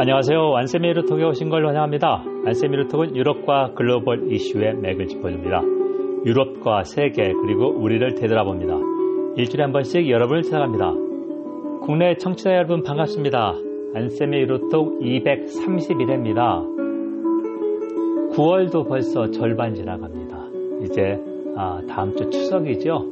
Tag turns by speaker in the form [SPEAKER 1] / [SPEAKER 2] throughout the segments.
[SPEAKER 1] 안녕하세요. 안세미루톡에 오신 걸 환영합니다. 안세미루톡은 유럽과 글로벌 이슈의 맥을 짚어줍니다. 유럽과 세계 그리고 우리를 되돌아 봅니다. 일주일에 한 번씩 여러분을 찾아갑니다. 국내 청취자 여러분 반갑습니다. 안세미루톡 231회입니다. 9월도 벌써 절반 지나갑니다. 이제 아, 다음 주 추석이죠.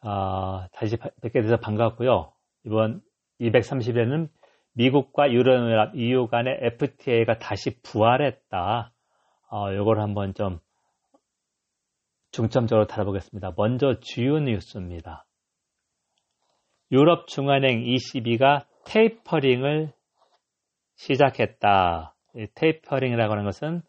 [SPEAKER 1] 아, 다시 뵙게 돼서 반갑고요. 이번 230회는 미국과 유럽연합 EU 간의 FTA가 다시 부활했다. 어, 요걸 한번 좀 중점적으로 다뤄보겠습니다. 먼저 주요 뉴스입니다. 유럽 중앙은행 ECB가 테이퍼링을 시작했다. 테이퍼링이라고 하는 것은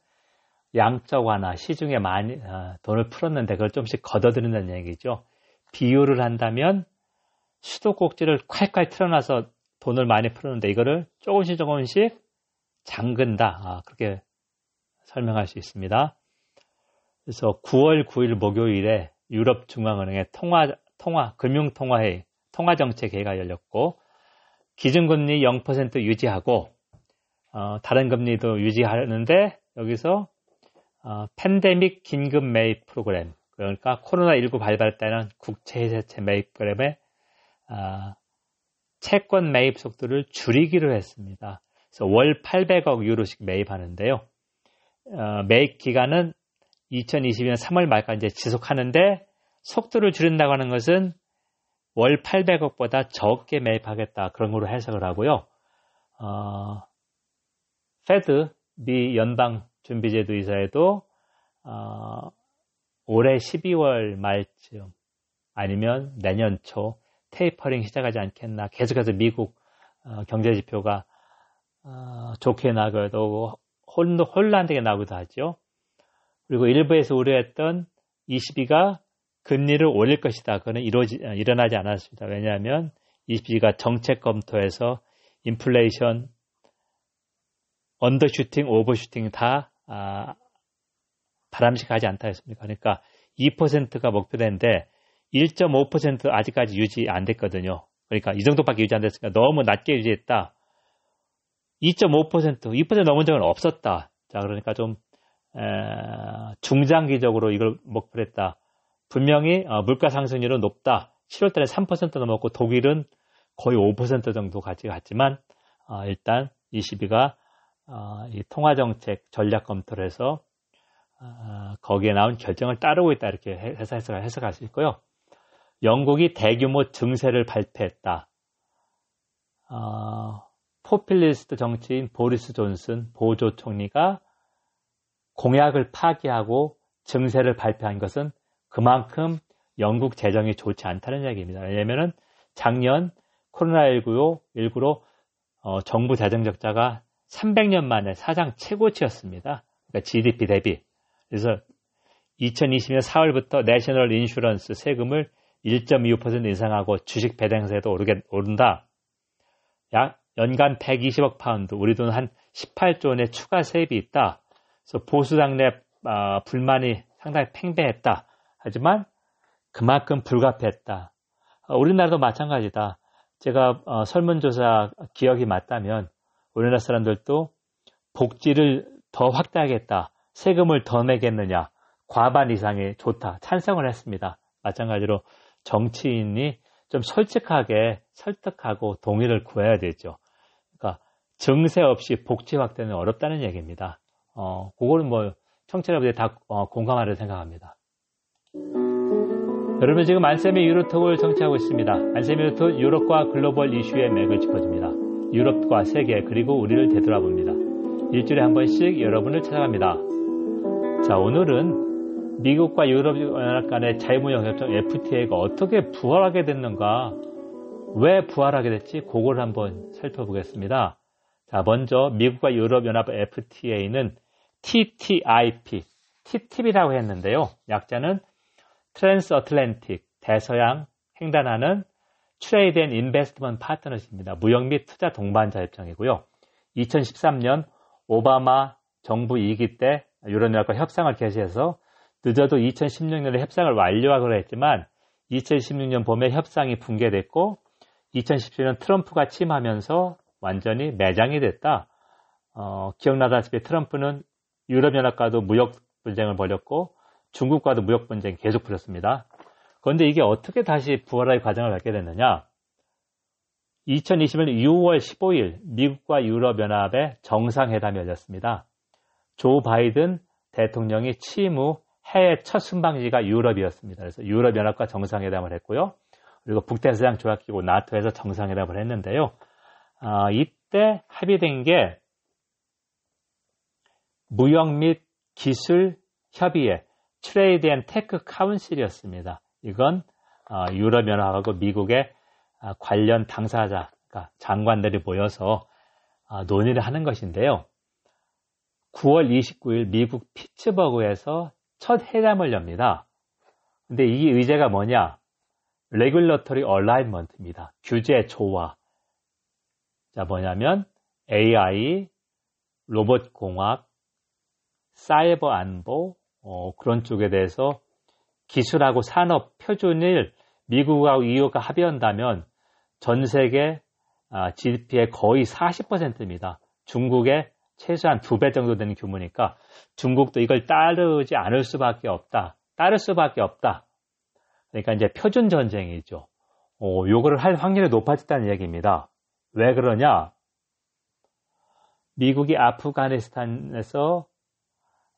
[SPEAKER 1] 양적 완화, 시중에 많이 어, 돈을 풀었는데 그걸 좀씩 걷어들인다는 얘기죠. 비유를 한다면 수도꼭지를 콸콸 틀어놔서 돈을 많이 풀었는데 이거를 조금씩 조금씩 잠근다. 아, 그렇게 설명할 수 있습니다. 그래서 9월 9일 목요일에 유럽 중앙은행의 통화 통화 금융 통화회의 통화 정책 회의가 열렸고 기준금리 0% 유지하고 어, 다른 금리도 유지하는데 여기서 어, 팬데믹 긴급 매입 프로그램 그러니까 코로나19 발발 때는 국채세채 매입 프로그램에 어, 채권 매입 속도를 줄이기로 했습니다. 그래서 월 800억 유로씩 매입하는데요. 어, 매입 기간은 2022년 3월 말까지 지속하는데 속도를 줄인다고 하는 것은 월 800억보다 적게 매입하겠다 그런 걸로 해석을 하고요. 어, Fed 미 연방 준비제도 이사회도 어, 올해 12월 말쯤 아니면 내년 초 테이퍼링 시작하지 않겠나. 계속해서 미국 어, 경제 지표가 어, 좋게 나가도 혼란되게 나오기도 하죠. 그리고 일부에서 우려했던 22가 금리를 올릴 것이다. 그거는 이루어지, 어, 일어나지 않았습니다. 왜냐하면 22가 정책 검토에서 인플레이션, 언더슈팅, 오버슈팅 다 아, 바람직하지 않다 했습니다. 그러니까 2%가 목표인데 1.5% 아직까지 유지 안 됐거든요. 그러니까 이 정도밖에 유지 안 됐으니까 너무 낮게 유지했다. 2.5%, 2% 넘은 적은 없었다. 자, 그러니까 좀 에, 중장기적으로 이걸 목표로 했다. 분명히 어, 물가 상승률은 높다. 7월 달에 3% 넘었고 독일은 거의 5% 정도 같이 갔지만 어, 일단 22가 어, 이 통화 정책 전략 검토를 해서 어, 거기에 나온 결정을 따르고 있다 이렇게 해서 해석할 수 있고요. 영국이 대규모 증세를 발표했다. 어, 포퓰리스트 정치인 보리스 존슨 보조 총리가 공약을 파기하고 증세를 발표한 것은 그만큼 영국 재정이 좋지 않다는 이야기입니다. 왜냐하면 작년 코로나19로 19로 어, 정부 재정 적자가 300년 만에 사상 최고치였습니다. 그러니까 GDP 대비. 그래서 2020년 4월부터 National Insurance 세금을 1.25% 인상하고 주식 배당세도 오르게, 오른다. 약 연간 120억 파운드, 우리 돈 한 18조 원의 추가 세입이 있다. 그래서 보수당 내 어, 불만이 상당히 팽배했다. 하지만 그만큼 불가피했다. 어, 우리나라도 마찬가지다. 제가 어, 설문조사 기억이 맞다면 우리나라 사람들도 복지를 더 확대하겠다. 세금을 더 내겠느냐. 과반 이상이 좋다. 찬성을 했습니다. 마찬가지로 정치인이 좀 솔직하게 설득하고 동의를 구해야 되죠. 그러니까 증세 없이 복지 확대는 어렵다는 얘기입니다. 어, 그거는 뭐 청취자분들이 다 어, 공감하려 생각합니다. 여러분 지금 안세미 유로톡을 청취하고 있습니다. 안세미 유로톡 유럽과 글로벌 이슈의 맥을 짚어줍니다. 유럽과 세계 그리고 우리를 되돌아봅니다. 일주일에 한 번씩 여러분을 찾아갑니다. 자 오늘은 미국과 유럽연합 간의 자유무역협정 FTA가 어떻게 부활하게 됐는가, 왜 부활하게 됐지, 그걸 한번 살펴보겠습니다. 자, 먼저 미국과 유럽연합 FTA는 TTIP, TTIP이라고 했는데요. 약자는 Trans Atlantic, 대서양 횡단하는 Trade and Investment Partnership입니다. 무역 및 투자 동반자 협정이고요. 2013년 오바마 정부 2기 때 유럽연합과 협상을 개시해서 늦어도 2016년에 협상을 완료하기로 했지만 2016년 봄에 협상이 붕괴됐고 2017년 트럼프가 취임하면서 완전히 매장이 됐다. 어, 기억나다시피 트럼프는 유럽연합과도 무역 분쟁을 벌였고 중국과도 무역 분쟁 계속 벌였습니다. 그런데 이게 어떻게 다시 부활할 과정을 갖게 됐느냐? 2021년 6월 15일 미국과 유럽연합의 정상회담이 열렸습니다. 조 바이든 대통령이 취임 후 해외 첫 순방지가 유럽이었습니다. 그래서 유럽연합과 정상회담을 했고요. 그리고 북대서양 조약기구 나토에서 정상회담을 했는데요. 아, 이때 합의된 게 무역 및 기술 협의회 Trade and Tech Council이었습니다. 이건 어, 유럽연합하고 미국의 아, 관련 당사자, 그러니까 장관들이 모여서 아, 논의를 하는 것인데요. 9월 29일 미국 피츠버그에서 첫 회담을 엽니다. 근데 이 의제가 뭐냐? 레귤러터리 얼라인먼트입니다. 규제 조화. 자, 뭐냐면 AI, 로봇 공학, 사이버 안보, 어, 그런 쪽에 대해서 기술하고 산업 표준을 미국하고 EU가 합의한다면 전 세계 아, GDP의 거의 40%입니다. 중국의 최소한 두 배 정도 되는 규모니까 중국도 이걸 따르지 않을 수밖에 없다. 따를 수밖에 없다. 그러니까 이제 표준 전쟁이죠. 어, 요거를 할 확률이 높아졌다는 얘기입니다. 왜 그러냐? 미국이 아프가니스탄에서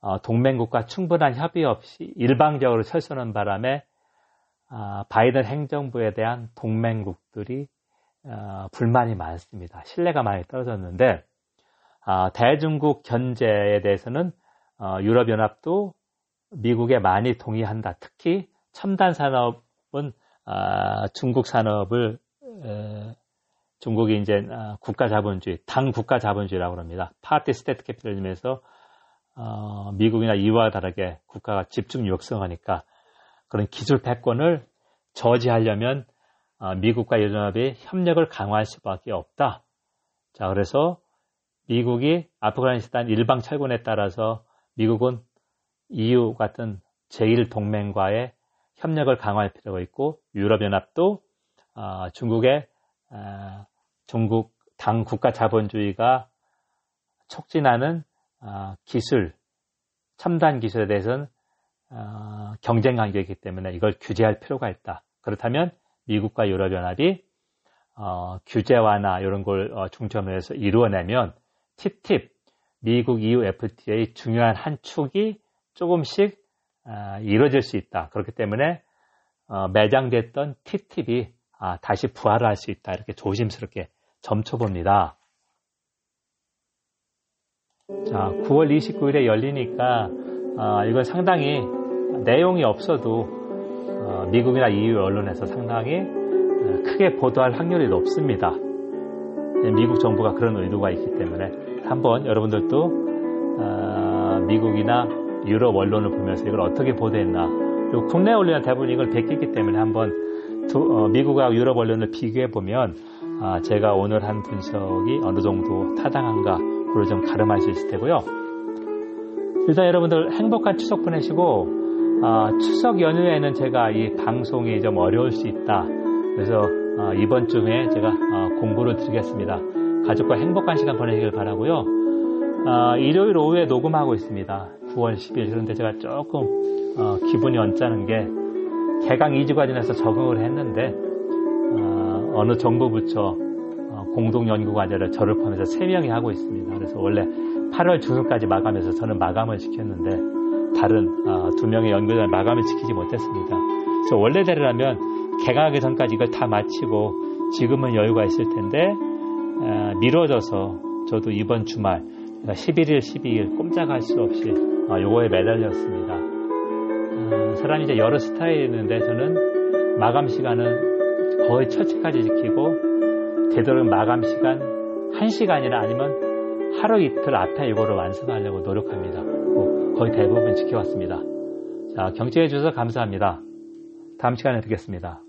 [SPEAKER 1] 어, 동맹국과 충분한 협의 없이 일방적으로 철수하는 바람에 아, 바이든 행정부에 대한 동맹국들이 어, 불만이 많습니다. 신뢰가 많이 떨어졌는데 아, 대중국 견제에 대해서는 어, 유럽연합도 미국에 많이 동의한다. 특히 첨단 산업은 아, 중국 산업을 중국이 이제 국가 자본주의, 당 국가 자본주의라고 합니다. party state capitalism에서 어, 미국이나 이와 다르게 국가가 집중 육성하니까 그런 기술 패권을 저지하려면 어, 미국과 유럽연합이 협력을 강화할 수밖에 없다. 자, 그래서 미국이 아프가니스탄 일방 철군에 따라서 미국은 EU 같은 제1동맹과의 협력을 강화할 필요가 있고 유럽연합도 어, 중국의 어, 중국 당 국가 자본주의가 촉진하는 어, 기술, 첨단 기술에 대해서는 어, 경쟁 관계이기 때문에 이걸 규제할 필요가 있다. 그렇다면 미국과 유럽연합이 어, 규제 완화 이런 걸 해서 이루어내면 TTIP, 미국 EU FTA 중요한 한 축이 조금씩 어, 이루어질 수 있다. 그렇기 때문에 어, 매장됐던 TTIP이 아, 다시 부활을 할수 있다. 이렇게 조심스럽게 점쳐봅니다. 자, 9월 29일에 열리니까 어, 이건 상당히 내용이 없어도 어, 미국이나 EU 언론에서 상당히 어, 크게 보도할 확률이 높습니다. 네, 미국 정부가 그런 의도가 있기 때문에 한번 여러분들도 어, 미국이나 유럽 언론을 보면서 이걸 어떻게 보도했나 그리고 국내 언론은 대부분 이걸 베끼기 때문에 한번 두, 어, 미국과 유럽 언론을 비교해 보면 아, 제가 오늘 한 분석이 어느 정도 타당한가 그걸 좀 가름할 수 있을 테고요. 일단 여러분들 행복한 추석 보내시고 어, 추석 연휴에는 제가 이 방송이 좀 어려울 수 있다. 그래서 어, 이번 주에 제가 어, 공부를 드리겠습니다. 가족과 행복한 시간 보내시길 바라고요. 아, 일요일 오후에 녹음하고 있습니다. 9월 10일 그런데 제가 조금 어, 기분이 언짢은 게 개강 2주가 지나서 적응을 했는데 어 느 정부 부처 공동 연구 과제를 저를 포함해서 3명이 하고 있습니다. 그래서 원래 8월 중순까지 마감해서 저는 마감을 시켰는데 다른 어, 두 명의 연구자는 마감을 지키지 못했습니다. 그래서 원래대로라면 개강하기 전까지 이걸 다 마치고 지금은 여유가 있을 텐데 어, 미뤄져서 저도 이번 주말 11일, 12일 꼼짝할 수 없이 어, 요거에 매달렸습니다. 어, 사람이 이제 여러 스타일이 있는데 저는 마감 시간은 거의 철칙까지 지키고 되도록 마감 시간 1시간이나 아니면 하루 이틀 앞에 이거를 완성하려고 노력합니다. 거의 대부분 지켜왔습니다. 자, 경청해 주셔서 감사합니다. 다음 시간에 뵙겠습니다.